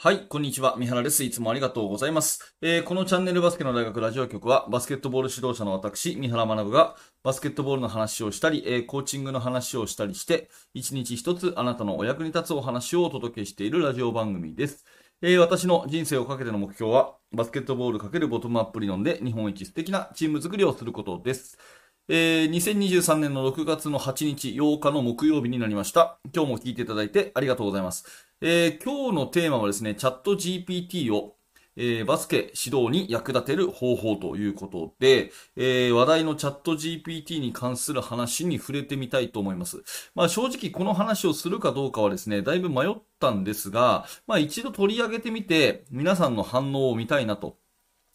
はい、こんにちは。三原です。いつもありがとうございます。えー、このチャンネルバスケの大学ラジオ局は、バスケットボール指導者の私、三原学が、バスケットボールの話をしたり、えー、コーチングの話をしたりして、一日一つあなたのお役に立つお話をお届けしているラジオ番組です。えー、私の人生をかけての目標は、バスケットボール×ボトムアップ理論で日本一素敵なチーム作りをすることです。えー、2023年の6月の8日、8日の木曜日になりました。今日も聞いていただいてありがとうございます。えー、今日のテーマはですね、チャット GPT を、えー、バスケ指導に役立てる方法ということで、えー、話題のチャット GPT に関する話に触れてみたいと思います。まあ正直この話をするかどうかはですね、だいぶ迷ったんですが、まあ一度取り上げてみて、皆さんの反応を見たいなと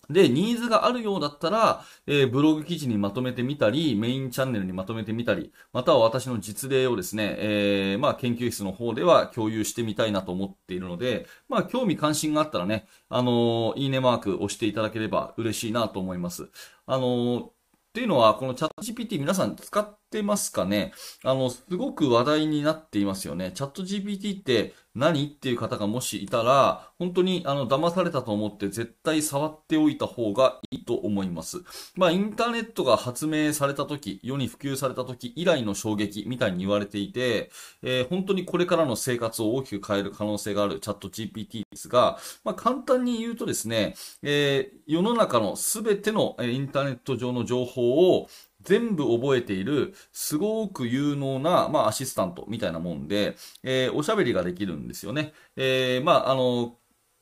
で、ニーズがあるようだったら、えー、ブログ記事にまとめてみたり、メインチャンネルにまとめてみたり、または私の実例をですね、えー、まあ、研究室の方では共有してみたいなと思っているので、まあ、興味関心があったらね、あのー、いいねマーク押していただければ嬉しいなと思います。あのっていうのは、このチャット GPT 皆さん使ってってますかねあの、すごく話題になっていますよね。チャット GPT って何っていう方がもしいたら、本当にあの、騙されたと思って絶対触っておいた方がいいと思います。まあ、インターネットが発明された時、世に普及された時以来の衝撃みたいに言われていて、えー、本当にこれからの生活を大きく変える可能性があるチャット GPT ですが、まあ、簡単に言うとですね、えー、世の中のすべてのインターネット上の情報を全部覚えている、すごく有能な、まあ、アシスタントみたいなもんで、えー、おしゃべりができるんですよね。えー、まあ、あの、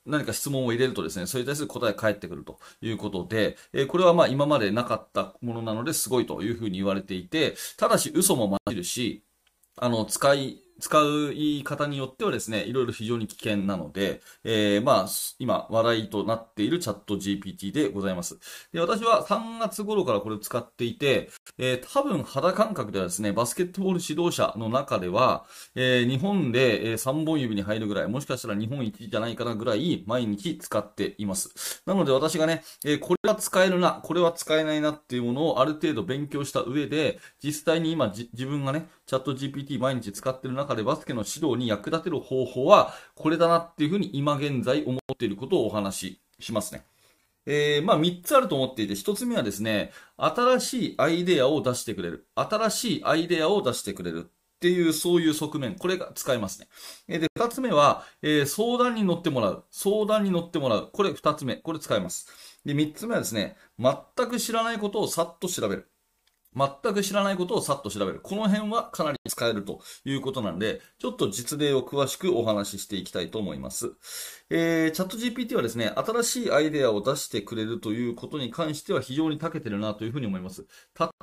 何か質問を入れるとですね、それに対する答えが返ってくるということで、えー、これはまあ今までなかったものなのですごいというふうに言われていて、ただし嘘も混じるし、あの、使い使う言い方によってはですね、いろいろ非常に危険なので、えー、まあ、今、話題となっているチャット GPT でございます。で、私は3月頃からこれを使っていて、えー、多分肌感覚ではですね、バスケットボール指導者の中では、えー、日本で、3本指に入るぐらい、もしかしたら日本一じゃないかなぐらい、毎日使っています。なので私がね、えこれは使えるな、これは使えないなっていうものをある程度勉強した上で、実際に今自分がね、チャット GPT 毎日使ってる中でバスケの指導に役立てる方法はこれだなっていうふうに今現在思っていることをお話ししますね。えー、まあ3つあると思っていて、1つ目はですね、新しいアイデアを出してくれる。新しいアイデアを出してくれる。っていう、そういう側面。これが使えますね。えで、二つ目は、えー、相談に乗ってもらう。相談に乗ってもらう。これ二つ目。これ使えます。で、三つ目はですね、全く知らないことをさっと調べる。全く知らないことをさっと調べる。この辺はかなり使えるということなんで、ちょっと実例を詳しくお話ししていきたいと思います。えー、チャット GPT はですね、新しいアイデアを出してくれるということに関しては非常に長けてるなというふうに思います。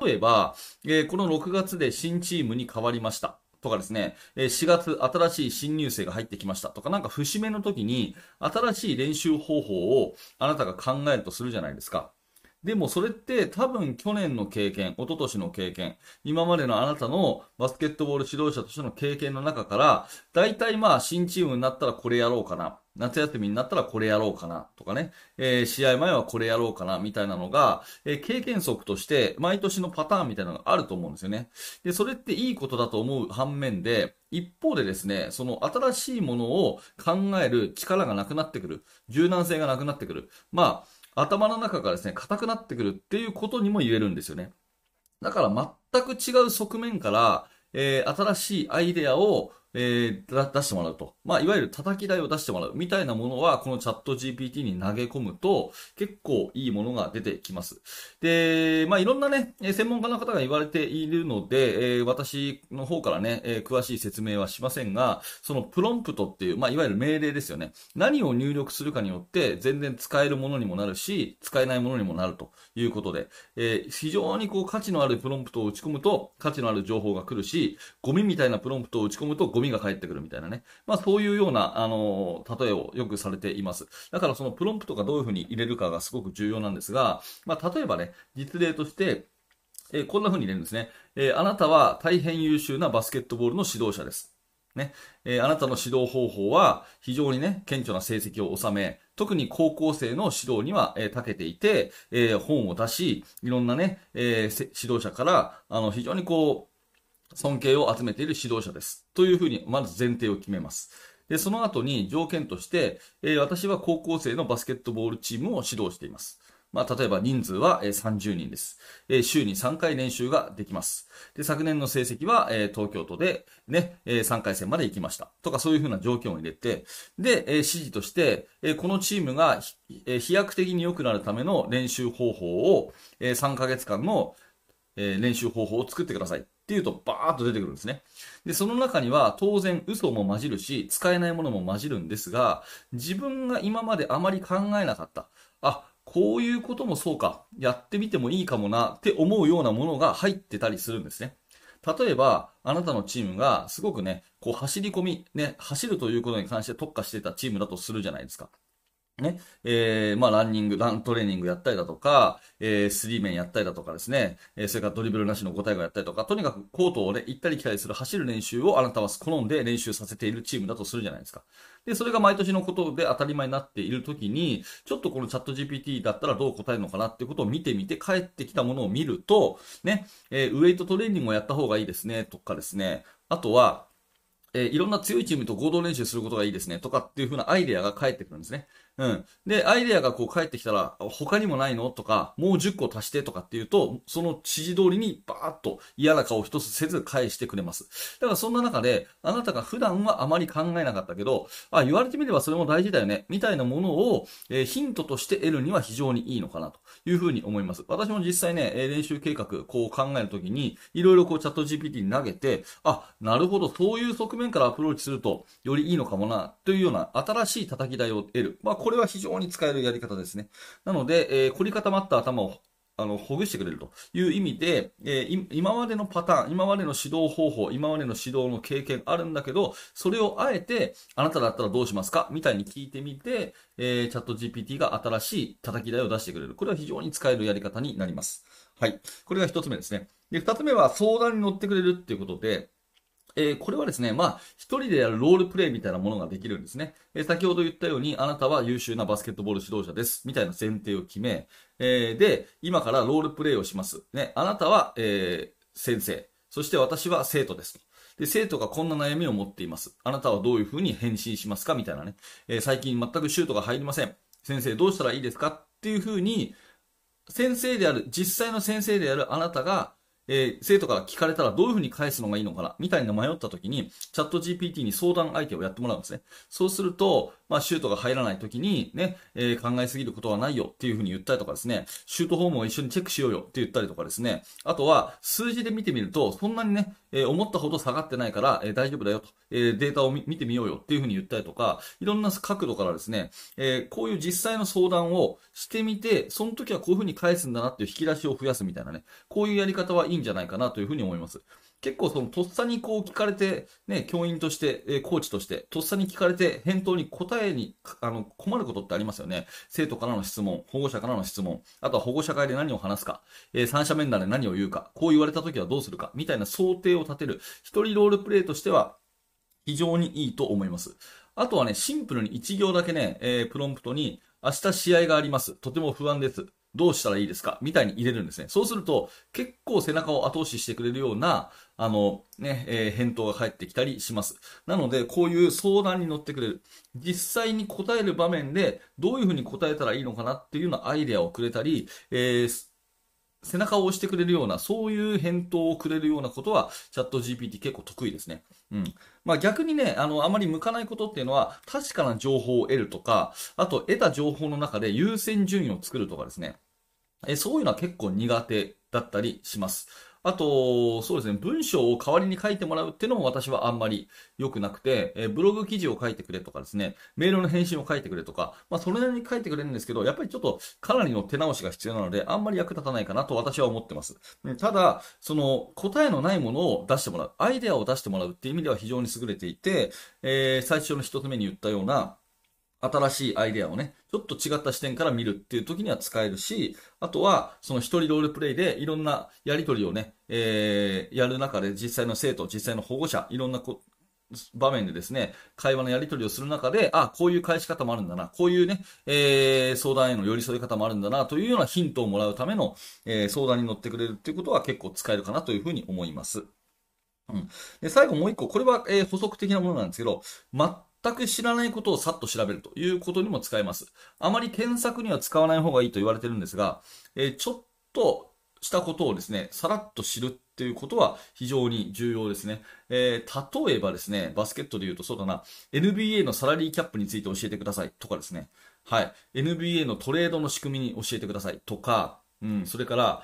例えば、えー、この6月で新チームに変わりました。とかですね、4月新しい新入生が入ってきましたとか、なんか節目の時に新しい練習方法をあなたが考えるとするじゃないですか。でもそれって多分去年の経験、一昨年の経験、今までのあなたのバスケットボール指導者としての経験の中から、大体まあ新チームになったらこれやろうかな。夏休みになったらこれやろうかなとかね、えー、試合前はこれやろうかなみたいなのが、えー、経験則として毎年のパターンみたいなのがあると思うんですよね。で、それっていいことだと思う反面で、一方でですね、その新しいものを考える力がなくなってくる。柔軟性がなくなってくる。まあ、頭の中がですね、硬くなってくるっていうことにも言えるんですよね。だから全く違う側面から、えー、新しいアイデアをえー、出してもらうと。まあ、いわゆる叩き台を出してもらうみたいなものは、このチャット GPT に投げ込むと、結構いいものが出てきます。で、まあ、いろんなね、専門家の方が言われているので、えー、私の方からね、えー、詳しい説明はしませんが、そのプロンプトっていう、まあ、いわゆる命令ですよね。何を入力するかによって、全然使えるものにもなるし、使えないものにもなるということで、えー、非常にこう価値のあるプロンプトを打ち込むと、価値のある情報が来るし、ゴミみたいなプロンプトを打ち込むと、ゴミが返ってくるみたいなね。まあそういうような、あの、例えをよくされています。だからそのプロンプトがどういうふうに入れるかがすごく重要なんですが、まあ例えばね、実例として、えー、こんな風に入れるんですね。えー、あなたは大変優秀なバスケットボールの指導者です。ね。えー、あなたの指導方法は非常にね、顕著な成績を収め、特に高校生の指導には、えー、長けていて、えー、本を出し、いろんなね、えー、指導者から、あの、非常にこう、尊敬を集めている指導者です。というふうに、まず前提を決めます。で、その後に条件として、えー、私は高校生のバスケットボールチームを指導しています。まあ、例えば人数は30人ですえ。週に3回練習ができます。で、昨年の成績はえ東京都でねえ、3回戦まで行きました。とかそういうふうな条件を入れて、でえ、指示としてえ、このチームが飛躍的に良くなるための練習方法をえ3ヶ月間のえ練習方法を作ってください。っていうとバーッと出てくるんですね。で、その中には当然嘘も混じるし、使えないものも混じるんですが、自分が今まであまり考えなかった。あ、こういうこともそうか、やってみてもいいかもなって思うようなものが入ってたりするんですね。例えば、あなたのチームがすごくね、こう走り込み、ね、走るということに関して特化してたチームだとするじゃないですか。ね、えー、まあ、ランニング、ラントレーニングやったりだとか、えー、スリーメンやったりだとかですね、えー、それからドリブルなしの5対5やったりとか、とにかくコートをね、行ったり来たりする走る練習をあなたは好んで練習させているチームだとするじゃないですか。で、それが毎年のことで当たり前になっているときに、ちょっとこのチャット GPT だったらどう答えるのかなっていうことを見てみて、帰ってきたものを見ると、ね、えー、ウェイトトレーニングをやった方がいいですね、とかですね、あとは、えー、いろんな強いチームと合同練習することがいいですね、とかっていう風なアイデアが返ってくるんですね。うん。で、アイデアがこう返ってきたら、他にもないの？とか、もう10個足して？とかっていうと、その指示通りにバーッと嫌な顔一つせず返してくれます。だからそんな中で、あなたが普段はあまり考えなかったけど、あ、言われてみればそれも大事だよね、みたいなものを、えー、ヒントとして得るには非常にいいのかなというふうに思います。私も実際ね、練習計画、こう考えるときに、いろいろこうチャット GPT に投げて、あ、なるほど、そういう側面からアプローチすると、よりいいのかもな、というような新しい叩き台を得る。まあ、これは非常に使えるやり方ですね。なので、えー、凝り固まった頭をあの、ほぐしてくれるという意味で、えー、今までのパターン、今までの指導方法、今までの指導の経験あるんだけど、それをあえて、あなただったらどうしますか？みたいに聞いてみて、えー、チャット GPT が新しい叩き台を出してくれる。これは非常に使えるやり方になります。はい。これが一つ目ですね。で、二つ目は相談に乗ってくれるっていうことで、えー、これはですね、まあ、一人でやるロールプレイみたいなものができるんですね。えー、先ほど言ったように、あなたは優秀なバスケットボール指導者です。みたいな前提を決め、えー、で、今からロールプレイをします。ね、あなたは、え先生。そして私は生徒です。で、生徒がこんな悩みを持っています。あなたはどういうふうに返信しますか？みたいなね。え最近全くシュートが入りません。先生どうしたらいいですか？っていうふうに、先生である、実際の先生であるあなたが、えー、生徒から聞かれたらどういうふうに返すのがいいのかな、みたいな迷った時に、チャット GPT に相談相手をやってもらうんですね。そうすると、まあ、シュートが入らない時に、ね、えー、考えすぎることはないよっていうふうに言ったりとかですね、シュートフォームを一緒にチェックしようよって言ったりとかですね、あとは、数字で見てみると、そんなにね、えー、思ったほど下がってないから、え、大丈夫だよと、えー、データを見てみようよっていうふうに言ったりとか、いろんな角度からですね、えこういう実際の相談をしてみて、その時はこういうふうに返すんだなっていう引き出しを増やすみたいなね、こういうやり方はいいんじゃないかなというふうに思います。結構そのとっさにこう聞かれて、ね、教員として、えー、コーチとして、とっさに聞かれて返答に答えに、あの、困ることってありますよね。生徒からの質問、保護者からの質問、あとは保護者会で何を話すか、えー、三者面談で何を言うか、こう言われた時はどうするか、みたいな想定を立てる、一人ロールプレイとしては、非常にいいと思います。あとはね、シンプルに一行だけね、えー、プロンプトに、明日試合があります。とても不安です。どうしたらいいですか？みたいに入れるんですね。そうすると、結構背中を後押ししてくれるような、あの、ね、えー、返答が返ってきたりします。なので、こういう相談に乗ってくれる。実際に答える場面で、どういうふうに答えたらいいのかなっていうようなアイデアをくれたり、えー、背中を押してくれるような、そういう返答をくれるようなことは、チャット GPT 結構得意ですね。うん。まあ逆にね、あの、あまり向かないことっていうのは、確かな情報を得るとか、あと得た情報の中で優先順位を作るとかですね。えそういうのは結構苦手だったりします。あと、そうですね、文章を代わりに書いてもらうっていうのも私はあんまり良くなくて、えブログ記事を書いてくれとかですね、メールの返信を書いてくれとか、まあそれなりに書いてくれるんですけど、やっぱりちょっとかなりの手直しが必要なので、あんまり役立たないかなと私は思ってます。ただ、その答えのないものを出してもらう、アイデアを出してもらうっていう意味では非常に優れていて、えー、最初の一つ目に言ったような、新しいアイデアをね、ちょっと違った視点から見るっていう時には使えるし、あとは、その一人ロールプレイでいろんなやりとりをね、えー、やる中で実際の生徒、実際の保護者、いろんなこ場面でですね、会話のやり取りをする中で、あ、こういう返し方もあるんだな、こういうね、えー、相談への寄り添い方もあるんだな、というようなヒントをもらうための、えー、相談に乗ってくれるっていうことは結構使えるかなというふうに思います。うん。で、最後もう一個、これは、えー、補足的なものなんですけど、全く知らないことをさっと調べるということにも使えます。あまり検索には使わない方がいいと言われてるんですが、え、ちょっとしたことをですね、さらっと知るっていうことは非常に重要ですね。えー、例えばですね、バスケットで言うとそうだな、NBA のサラリーキャップについて教えてくださいとかですね。はい。NBA のトレードの仕組みに教えてくださいとか、うん、それから、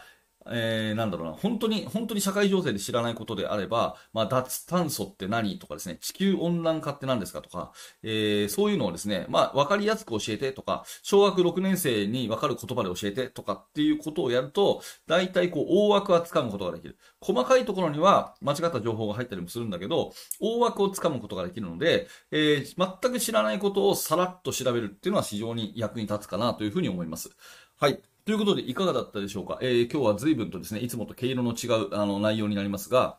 えー、なんだろうな、本当に、本当に社会情勢で知らないことであれば、まあ、脱炭素って何とかですね、地球温暖化って何ですかとか、えー、そういうのをですね、まあ、わかりやすく教えてとか、小学6年生にわかる言葉で教えてとかっていうことをやると、大体こう、大枠は掴むことができる。細かいところには間違った情報が入ったりもするんだけど、大枠を掴むことができるので、えー、全く知らないことをさらっと調べるっていうのは非常に役に立つかなというふうに思います。はい。ということで、いかがだったでしょうか、えー、今日は随分とですね、いつもと毛色の違うあの内容になりますが、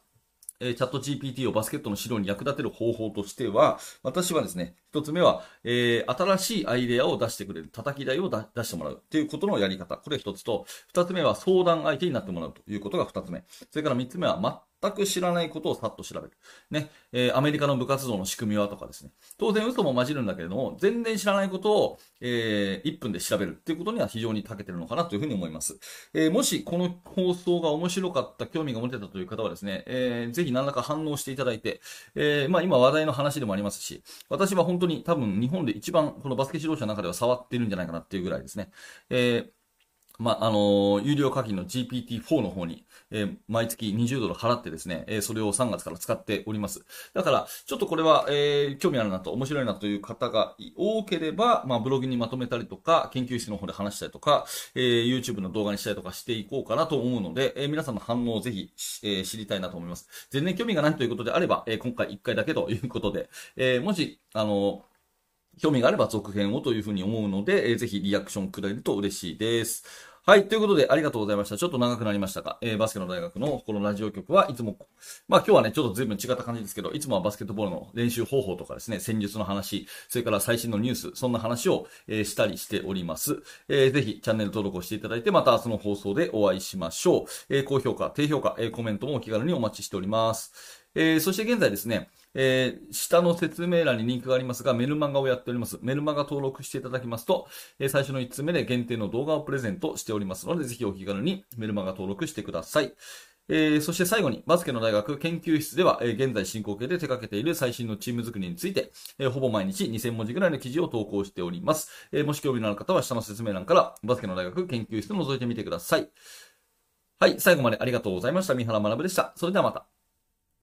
えー、チャット GPT をバスケットの指導に役立てる方法としては、私はですね、一つ目は、えー、新しいアイデアを出してくれる、叩き台を出してもらうということのやり方。これ一つと、二つ目は相談相手になってもらうということが二つ目。それから三つ目は、全く知らないことをさっと調べる。ね。えー、アメリカの部活動の仕組みはとかですね。当然嘘も混じるんだけれども、全然知らないことを、えー、1分で調べるっていうことには非常に長けてるのかなというふうに思います。えー、もしこの放送が面白かった、興味が持てたという方はですね、えー、ぜひ何らか反応していただいて、えー、まあ今話題の話でもありますし、私は本当に多分日本で一番このバスケ指導者の中では触ってるんじゃないかなっていうぐらいですね。えーまあ、あのー、有料課金の GPT-4 の方に、えー、毎月20ドル払ってですね、えー、それを3月から使っております。だから、ちょっとこれは、え興味あるなと、面白いなという方が多ければ、まあ、ブログにまとめたりとか、研究室の方で話したりとか、え YouTube の動画にしたりとかしていこうかなと思うので、え皆さんの反応をぜひ、え知りたいなと思います。全然興味がないということであれば、え今回1回だけということで、えもし、あの興味があれば続編をというふうに思うので、えー、ぜひリアクションくれると嬉しいです。はい。ということで、ありがとうございました。ちょっと長くなりましたが、えー、バスケの大学のこのラジオ局はいつも、まあ今日はね、ちょっと随分違った感じですけど、いつもはバスケットボールの練習方法とかですね、戦術の話、それから最新のニュース、そんな話を、えー、したりしております。えー、ぜひチャンネル登録をしていただいて、また明日の放送でお会いしましょう。えー、高評価、低評価、えー、コメントもお気軽にお待ちしております。えー、そして現在ですね、えー、下の説明欄にリンクがありますが、メルマガをやっております。メルマガ登録していただきますと、えー、最初の1つ目で限定の動画をプレゼントしておりますので、ぜひお気軽にメルマガ登録してください。えー、そして最後に、バスケの大学研究室では、えー、現在進行形で手掛けている最新のチーム作りについて、えー、ほぼ毎日2000文字ぐらいの記事を投稿しております。えもし興味のある方は下の説明欄からバスケの大学研究室を覗いてみてください。はい、最後までありがとうございました。三原学でした。それではまた。